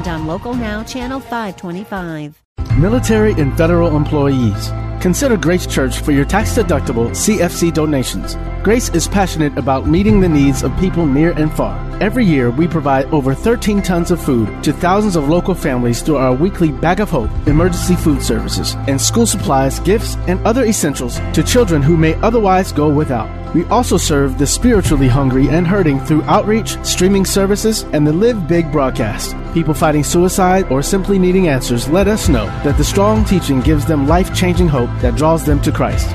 and on Local Now, Channel 525. Military and federal employees. Consider Grace Church for your tax deductible CFC donations. Grace is passionate about meeting the needs of people near and far. Every year, we provide over 13 tons of food to thousands of local families through our weekly Bag of Hope emergency food services and school supplies, gifts, and other essentials to children who may otherwise go without. We also serve the spiritually hungry and hurting through outreach, streaming services, and the Live Big broadcast. People fighting suicide or simply needing answers let us know that the strong teaching gives them life changing hope that draws them to Christ.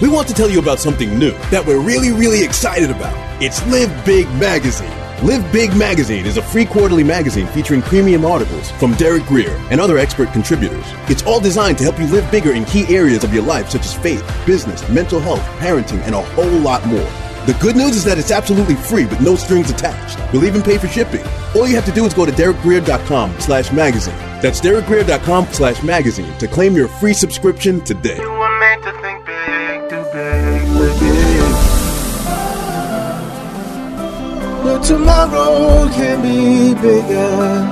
We want to tell you about something new that we're really, really excited about. It's Live Big Magazine. Live Big Magazine is a free quarterly magazine featuring premium articles from Derek Grier and other expert contributors. It's all designed to help you live bigger in key areas of your life, such as faith, business, mental health, parenting, and a whole lot more. The good news is that it's absolutely free with no strings attached. We'll even pay for shipping. All you have to do is go to derekgrier.com slash magazine. That's derekgrier.com slash magazine to claim your free subscription today. But tomorrow can be bigger.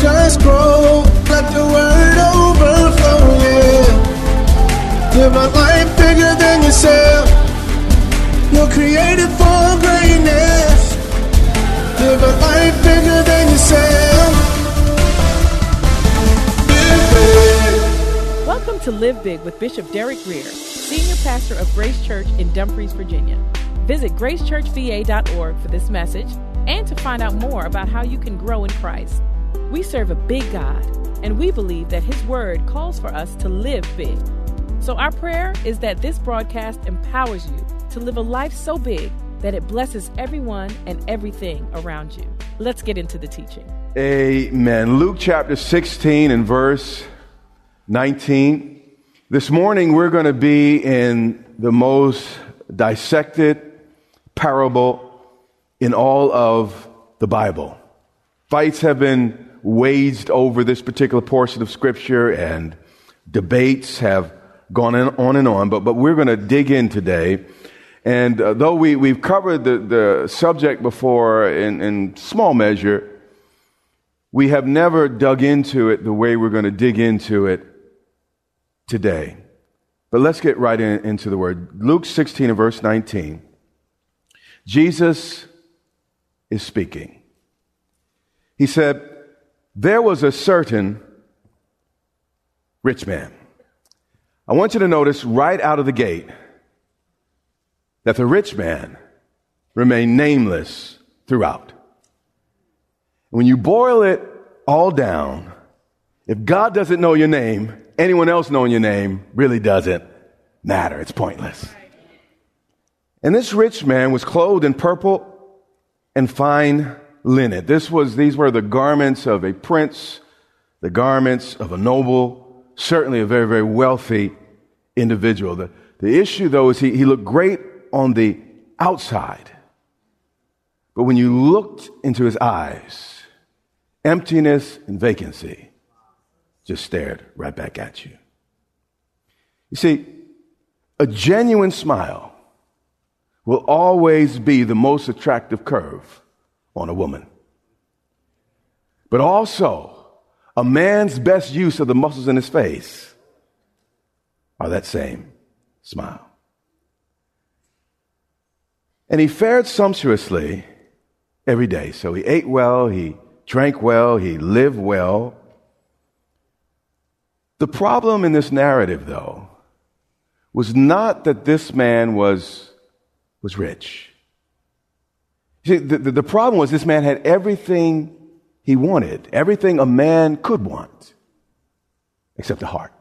Just grow, let the word overflow, yeah. Live a life bigger than yourself. You're created for greatness. Live a life bigger than yourself. Welcome to Live Big with Bishop Derek Grier, Senior Pastor of Grace Church in Dumfries, Virginia. Visit gracechurchva.org for this message and to find out more about how you can grow in Christ. We serve a big God, and we believe that His Word calls for us to live big. So, our prayer is that this broadcast empowers you to live a life so big that it blesses everyone and everything around you. Let's get into the teaching. Amen. Luke chapter 16 and verse 19. This morning we're going to be in the most dissected parable in all of the Bible. Fights have been waged over this particular portion of scripture and debates have gone on and on, but, but we're going to dig in today. And uh, though we, we've covered the, the subject before in, in small measure, we have never dug into it the way we're going to dig into it today. But let's get right in, into the word. Luke 16 and verse 19. Jesus is speaking. He said, There was a certain rich man. I want you to notice right out of the gate that the rich man remained nameless throughout. When you boil it all down, if God doesn't know your name, anyone else knowing your name really doesn't matter. It's pointless. And this rich man was clothed in purple and fine linen. This was, these were the garments of a prince, the garments of a noble, certainly a very, very wealthy individual. The, the issue, though, is he, he looked great on the outside. But when you looked into his eyes, emptiness and vacancy just stared right back at you. You see, a genuine smile will always be the most attractive curve on a woman. But also, a man's best use of the muscles in his face are that same smile. And he fared sumptuously every day. So he ate well, he drank well, he lived well. The problem in this narrative, though, was not that this man was, was rich. See, the, the, the problem was this man had everything he wanted, everything a man could want, except a heart.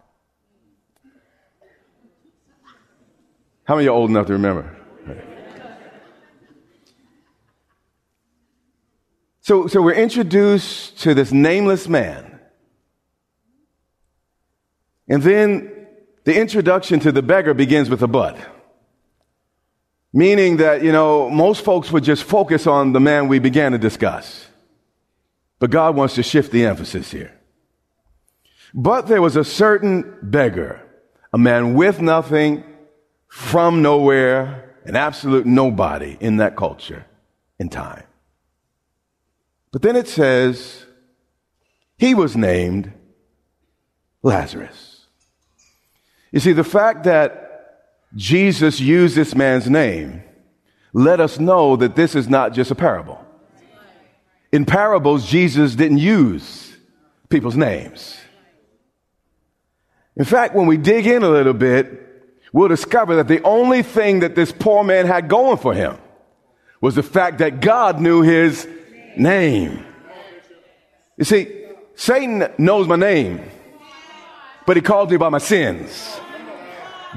How many are old enough to remember? So, so we're introduced to this nameless man. And then the introduction to the beggar begins with a but. Meaning that, you know, most folks would just focus on the man we began to discuss. But God wants to shift the emphasis here. But there was a certain beggar, a man with nothing, from nowhere, an absolute nobody in that culture in time. But then it says, he was named Lazarus. You see, the fact that Jesus used this man's name let us know that this is not just a parable. In parables, Jesus didn't use people's names. In fact, when we dig in a little bit, we'll discover that the only thing that this poor man had going for him was the fact that God knew his name. You see, Satan knows my name, but he calls me by my sins.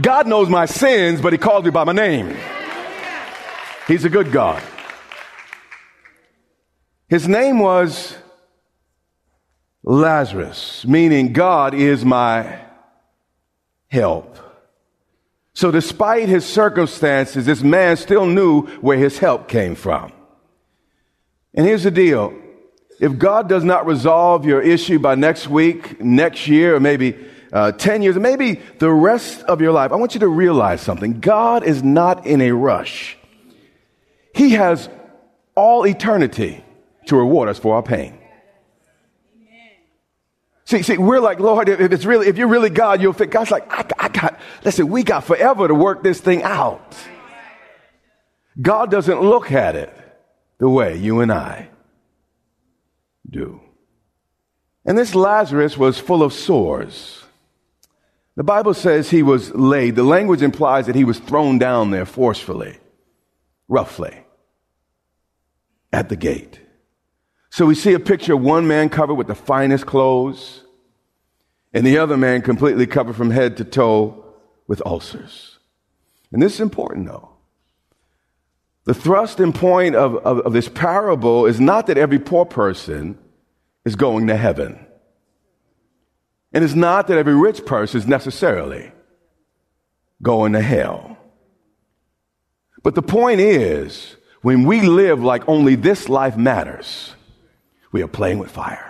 God knows my sins, but he calls me by my name. He's a good God. His name was Lazarus, meaning God is my help. So despite his circumstances, this man still knew where his help came from. And here's the deal. If God does not resolve your issue by next week, next year, or maybe uh, 10 years, maybe the rest of your life, I want you to realize something. God is not in a rush. He has all eternity to reward us for our pain. See, see, we're like, Lord, if it's really, if you're really God, you'll think, God's like, I, I got, listen, we got forever to work this thing out. God doesn't look at it the way you and I do. And this Lazarus was full of sores. The Bible says he was laid. The language implies that he was thrown down there forcefully, roughly, at the gate. So we see a picture of one man covered with the finest clothes, and the other man completely covered from head to toe with ulcers. And this is important though. The thrust and point of, of, of, this parable is not that every poor person is going to heaven. And it's not that every rich person is necessarily going to hell. But the point is, when we live like only this life matters, we are playing with fire.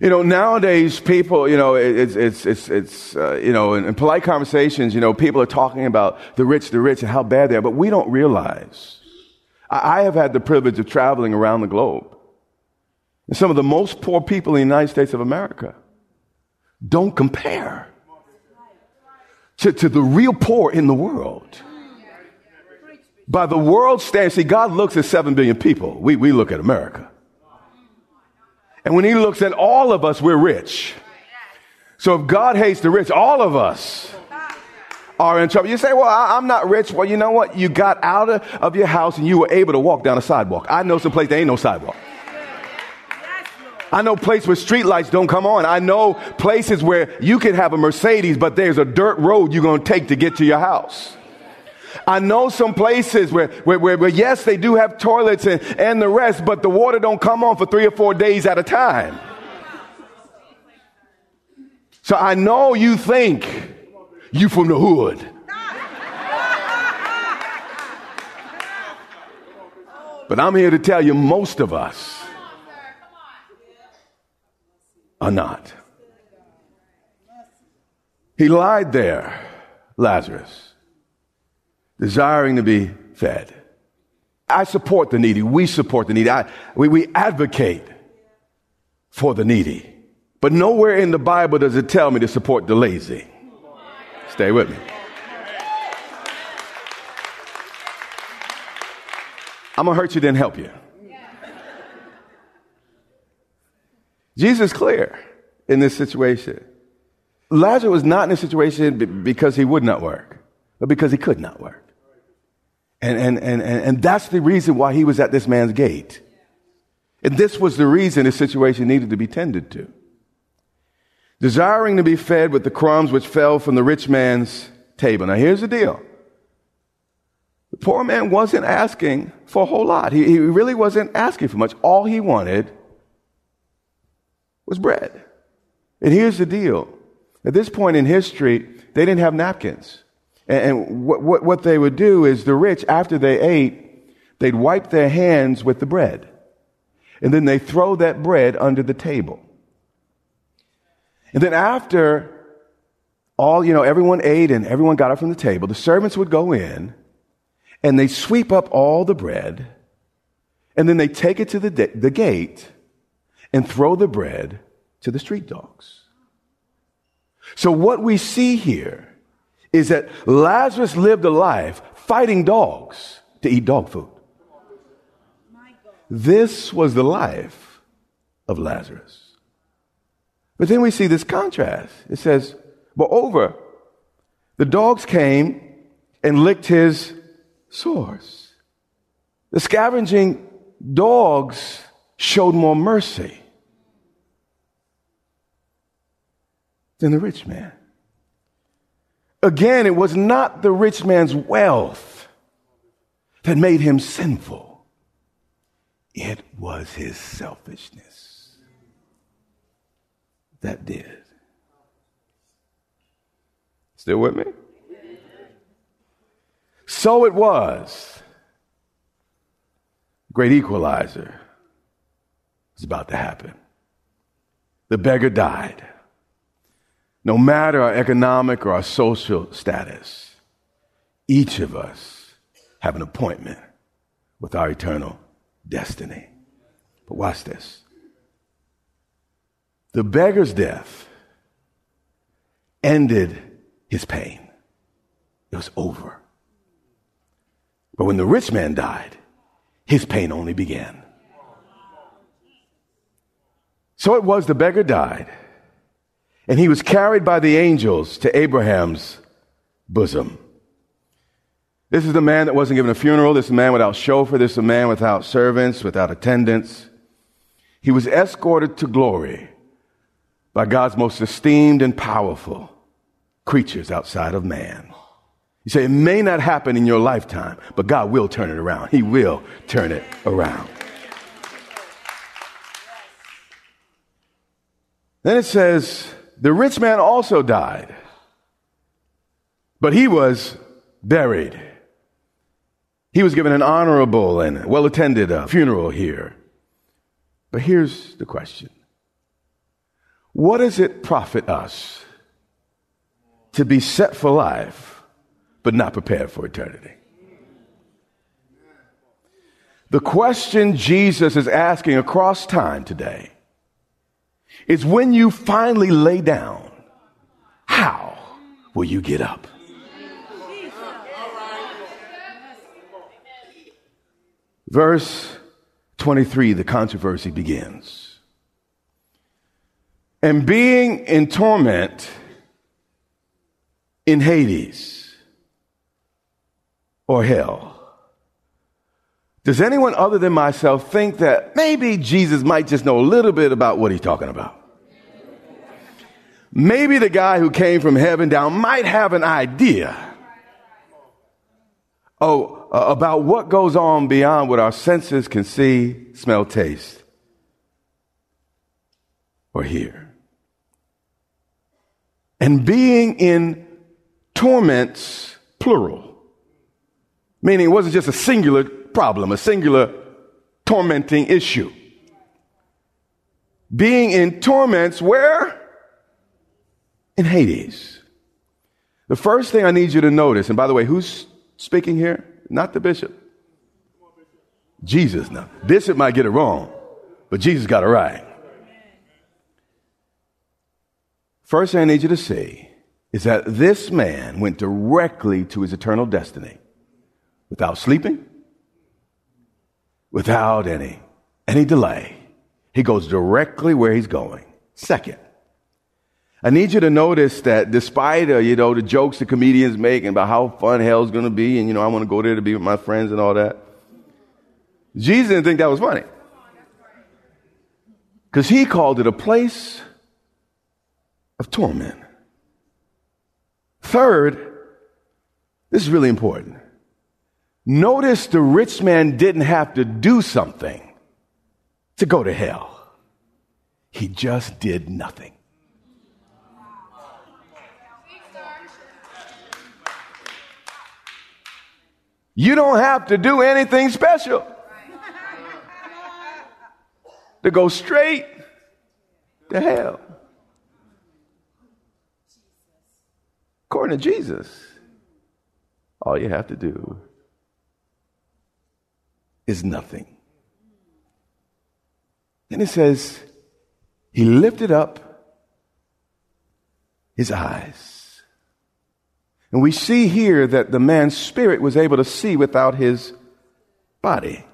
You know, nowadays people, you know, it's, it's, it's, it's uh, you know, in, in, polite conversations, you know, people are talking about the rich, the rich and how bad they are, but we don't realize. I, I have had the privilege of traveling around the globe. And some of the most poor people in the United States of America don't compare to, to the real poor in the world. By the world standards, see, God looks at 7 billion people. We, we look at America. And when he looks at all of us, we're rich. So if God hates the rich, all of us are in trouble. You say, well, I, am not rich. Well, you know what? You got out of, of your house and you were able to walk down a sidewalk. I know some place there ain't no sidewalk. I know places where street lights don't come on. I know places where you can have a Mercedes, but there's a dirt road you're going to take to get to your house. I know some places where, where, where, where, yes, they do have toilets and, and the rest, but the water don't come on for three or four days at a time. So I know you think you from the hood. But I'm here to tell you most of us are not. He lied there, Lazarus desiring to be fed. I support the needy. We support the needy. I, we, we advocate for the needy. But nowhere in the Bible does it tell me to support the lazy. Stay with me. I'm going to hurt you, then help you. Jesus is clear. in this situation. Lazarus was not in a situation because he would not work, but because he could not work. And, and, and, and, that's the reason why he was at this man's gate. And this was the reason his situation needed to be tended to. Desiring to be fed with the crumbs which fell from the rich man's table. Now here's the deal. The poor man wasn't asking for a whole lot. He, he really wasn't asking for much. All he wanted was bread. And here's the deal. At this point in history, they didn't have napkins. And, what, what, what they would do is the rich, after they ate, they'd wipe their hands with the bread. And then they throw that bread under the table. And then after all, you know, everyone ate and everyone got up from the table, the servants would go in and they sweep up all the bread and then they take it to the, the gate and throw the bread to the street dogs. So what we see here is that Lazarus lived a life fighting dogs to eat dog food. This was the life of Lazarus. But then we see this contrast. It says, Moreover, the dogs came and licked his sores. The scavenging dogs showed more mercy than the rich man. Again, it was not the rich man's wealth that made him sinful, it was his selfishness that did. Still with me? So it was. Great equalizer was about to happen. The beggar died no matter our economic or our social status, each of us have an appointment with our eternal destiny. But watch this. The beggar's death ended his pain. It was over. But when the rich man died, his pain only began. So it was the beggar died and he was carried by the angels to Abraham's bosom. This is the man that wasn't given a funeral. This is a man without chauffeur. This is a man without servants, without attendants. He was escorted to glory by God's most esteemed and powerful creatures outside of man. You say it may not happen in your lifetime, but God will turn it around. He will turn it around. Then it says, the rich man also died, but he was buried. He was given an honorable and well attended uh, funeral here. But here's the question What does it profit us to be set for life, but not prepared for eternity? The question Jesus is asking across time today is when you finally lay down, how will you get up? Verse 23, the controversy begins. And being in torment in Hades or hell. Does anyone other than myself think that maybe Jesus might just know a little bit about what he's talking about? Maybe the guy who came from heaven down might have an idea oh, uh, about what goes on beyond what our senses can see, smell, taste, or hear. And being in torments, plural, meaning it wasn't just a singular problem, a singular tormenting issue. Being in torments where? In Hades. The first thing I need you to notice, and by the way, who's speaking here? Not the bishop. Jesus now. Bishop might get it wrong, but Jesus got it right. First thing I need you to see is that this man went directly to his eternal destiny without sleeping, without any, any delay. He goes directly where he's going. Second, I need you to notice that despite, uh, you know, the jokes the comedians make about how fun hell's going to be and, you know, I want to go there to be with my friends and all that, Jesus didn't think that was funny. Because he called it a place of torment. Third, this is really important. Notice the rich man didn't have to do something to go to hell. He just did nothing. You don't have to do anything special to go straight to hell. According to Jesus, all you have to do is nothing. And it says, He lifted up his eyes. And we see here that the man's spirit was able to see without his body.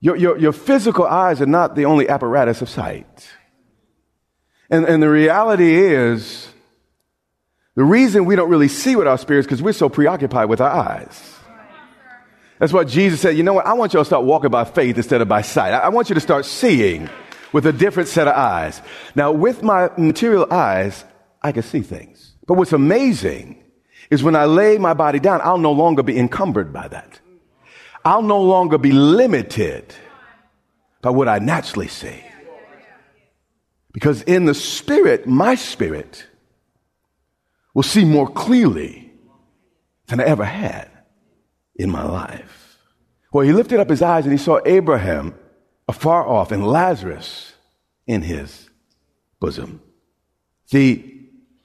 Your, your, your physical eyes are not the only apparatus of sight. And, and the reality is, the reason we don't really see with our spirits because we're so preoccupied with our eyes. That's what Jesus said. You know what? I want you all to start walking by faith instead of by sight. I want you to start seeing with a different set of eyes. Now, with my material eyes, I can see things. But what's amazing is when I lay my body down, I'll no longer be encumbered by that. I'll no longer be limited by what I naturally see. Because in the spirit, my spirit will see more clearly than I ever had in my life. Well, he lifted up his eyes and he saw Abraham afar off and Lazarus in his bosom. The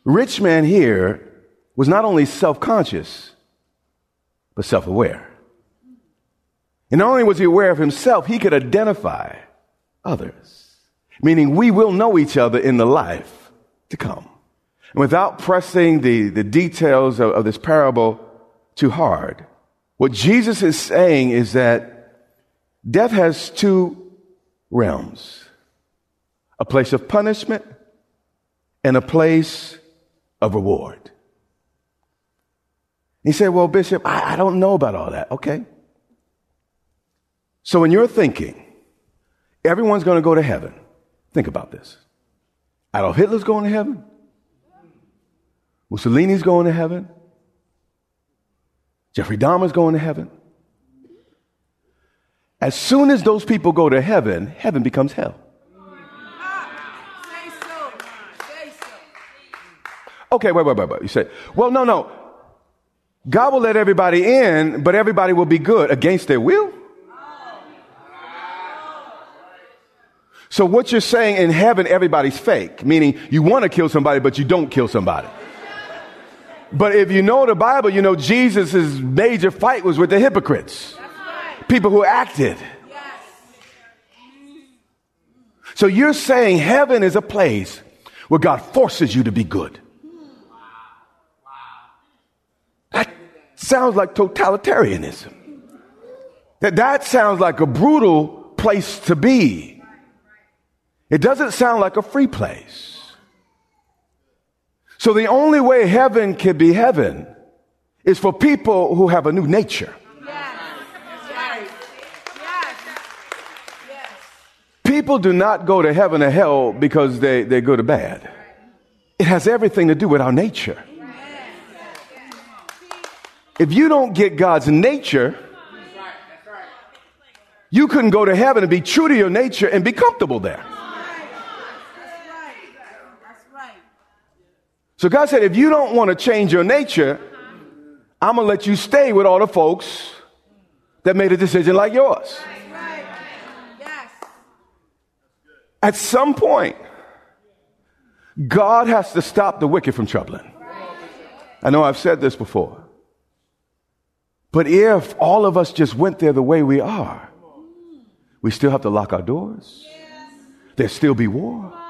rich man here was not only self conscious, but self aware. And not only was he aware of himself, he could identify others, meaning we will know each other in the life to come. And without pressing the, the details of, of this parable too hard, what Jesus is saying is that death has two realms a place of punishment and a place of reward. He said, Well, Bishop, I, I don't know about all that. Okay. So when you're thinking, everyone's going to go to heaven, think about this. Adolf Hitler's going to heaven. Mussolini's going to heaven. Jeffrey Dahmer's going to heaven. As soon as those people go to heaven, heaven becomes hell. Okay, wait, wait, wait, wait. You say, well, no, no. God will let everybody in, but everybody will be good against their will. So what you're saying in heaven, everybody's fake, meaning you want to kill somebody, but you don't kill somebody. But if you know the Bible, you know Jesus' major fight was with the hypocrites. People who acted. So you're saying heaven is a place where God forces you to be good. That sounds like totalitarianism. That, that sounds like a brutal place to be. It doesn't sound like a free place. So the only way heaven can be heaven is for people who have a new nature. People do not go to heaven or hell because they, they go to bad. It has everything to do with our nature. If you don't get God's nature, you couldn't go to heaven and be true to your nature and be comfortable there. So God said, if you don't want to change your nature, I'm going to let you stay with all the folks that made a decision like yours. At some point, God has to stop the wicked from troubling. I know I've said this before. But if all of us just went there the way we are, we still have to lock our doors. There'd still be war.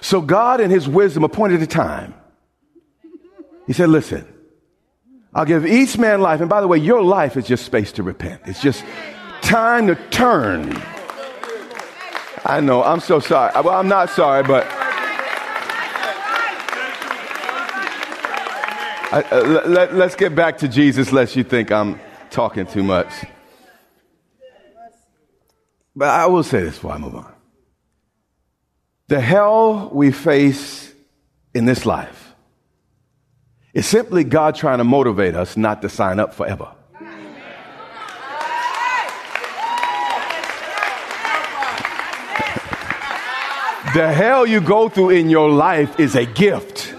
So God, in his wisdom, appointed a time. He said, Listen, I'll give each man life. And by the way, your life is just space to repent, it's just time to turn. I know, I'm so sorry. Well, I'm not sorry, but. I, uh, let, let's get back to Jesus, lest you think I'm talking too much. But I will say this before I move on. The hell we face in this life is simply God trying to motivate us not to sign up forever. The hell you go through in your life is a gift.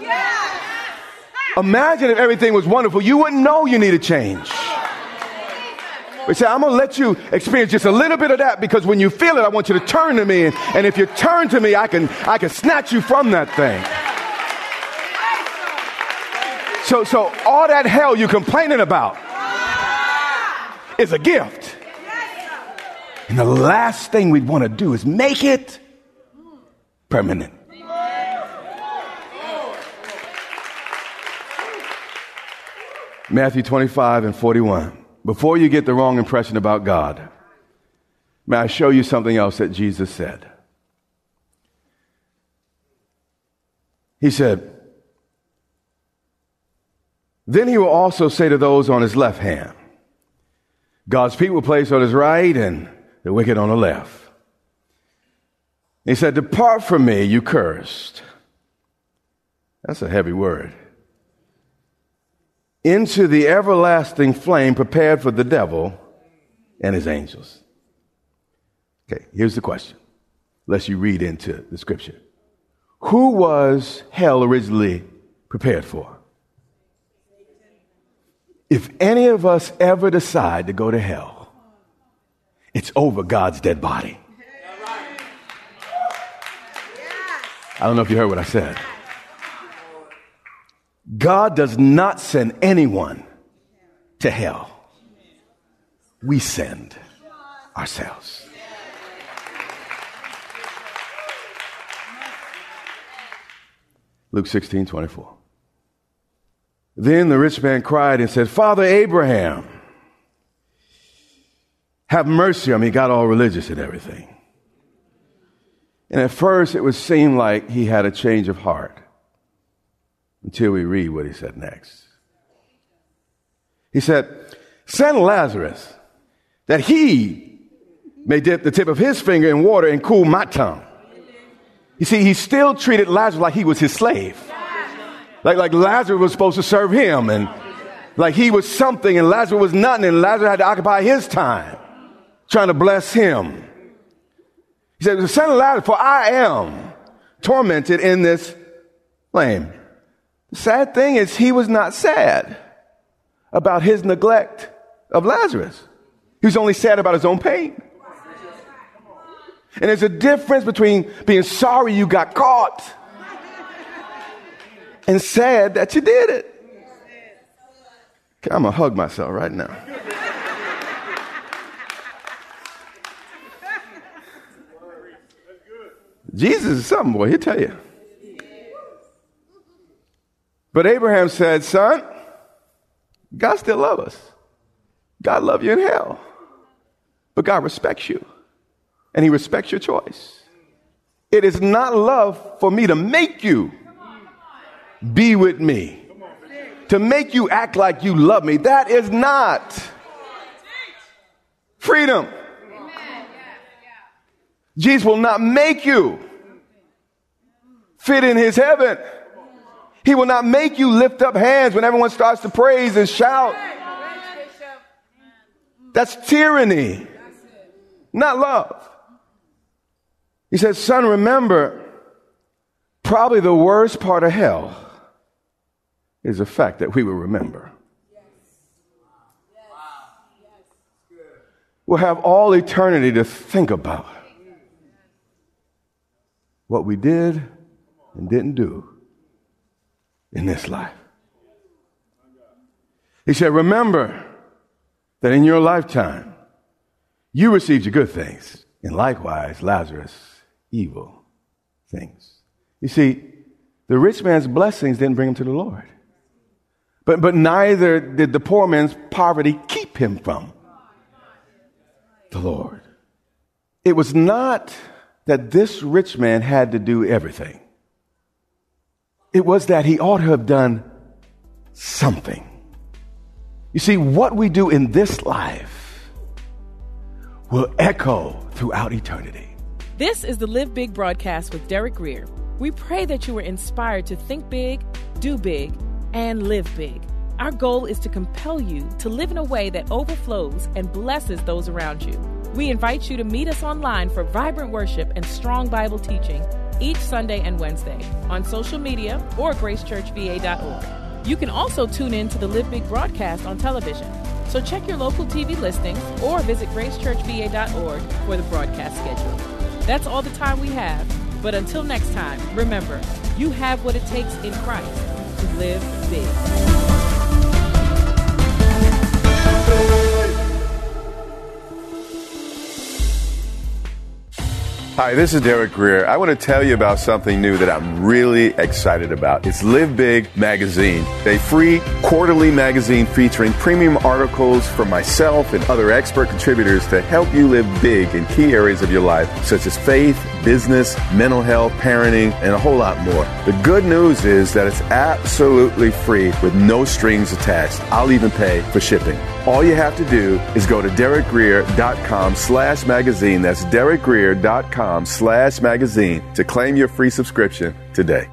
Imagine if everything was wonderful. You wouldn't know you need a change. We say, I'm going to let you experience just a little bit of that because when you feel it, I want you to turn to me. And, and if you turn to me, I can, I can snatch you from that thing. So, so all that hell you're complaining about is a gift. And the last thing we'd want to do is make it permanent. Matthew 25 and 41. Before you get the wrong impression about God, may I show you something else that Jesus said? He said, Then he will also say to those on his left hand, God's people placed on his right and the wicked on the left. He said, Depart from me, you cursed. That's a heavy word. Into the everlasting flame prepared for the devil and his angels. Okay, here's the question. Lest you read into the scripture. Who was hell originally prepared for? If any of us ever decide to go to hell, it's over God's dead body. I don't know if you heard what I said. God does not send anyone to hell. We send ourselves. Luke 16, 24. Then the rich man cried and said, Father Abraham, have mercy on me. He got all religious and everything. And at first, it would seem like he had a change of heart until we read what he said next. He said, Send Lazarus that he may dip the tip of his finger in water and cool my tongue. You see, he still treated Lazarus like he was his slave. Like, like Lazarus was supposed to serve him and like he was something and Lazarus was nothing and Lazarus had to occupy his time trying to bless him. He said, Send Lazarus, for I am tormented in this flame. The sad thing is, he was not sad about his neglect of Lazarus. He was only sad about his own pain. And there's a difference between being sorry you got caught and sad that you did it. I'm to hug myself right now. Jesus is something, boy, he'll tell you. But Abraham said, Son, God still loves us. God love you in hell. But God respects you. And he respects your choice. It is not love for me to make you be with me. To make you act like you love me. That is not freedom. Jesus will not make you fit in his heaven. He will not make you lift up hands when everyone starts to praise and shout. That's tyranny, not love. He says, Son, remember, probably the worst part of hell is the fact that we will remember. We'll have all eternity to think about what we did and didn't do in this life. He said, Remember that in your lifetime, you received your good things, and likewise, Lazarus, evil things. You see, the rich man's blessings didn't bring him to the Lord. But, but neither did the poor man's poverty keep him from the Lord. It was not that this rich man had to do everything. It was that he ought to have done something. You see, what we do in this life will echo throughout eternity. This is the Live Big broadcast with Derek Grier. We pray that you were inspired to think big, do big, and live big. Our goal is to compel you to live in a way that overflows and blesses those around you. We invite you to meet us online for vibrant worship and strong Bible teaching each Sunday and Wednesday on social media or gracechurchva.org. You can also tune in to the Live Big broadcast on television. So check your local TV listings or visit gracechurchva.org for the broadcast schedule. That's all the time we have. But until next time, remember, you have what it takes in Christ to live big. Hi, this is Derek Grier. I want to tell you about something new that I'm really excited about. It's Live Big Magazine, a free quarterly magazine featuring premium articles from myself and other expert contributors to help you live big in key areas of your life, such as faith, business, mental health, parenting, and a whole lot more. The good news is that it's absolutely free with no strings attached. I'll even pay for shipping. All you have to do is go to derekgrier.com slash magazine. That's derekgrier.com slash magazine to claim your free subscription today.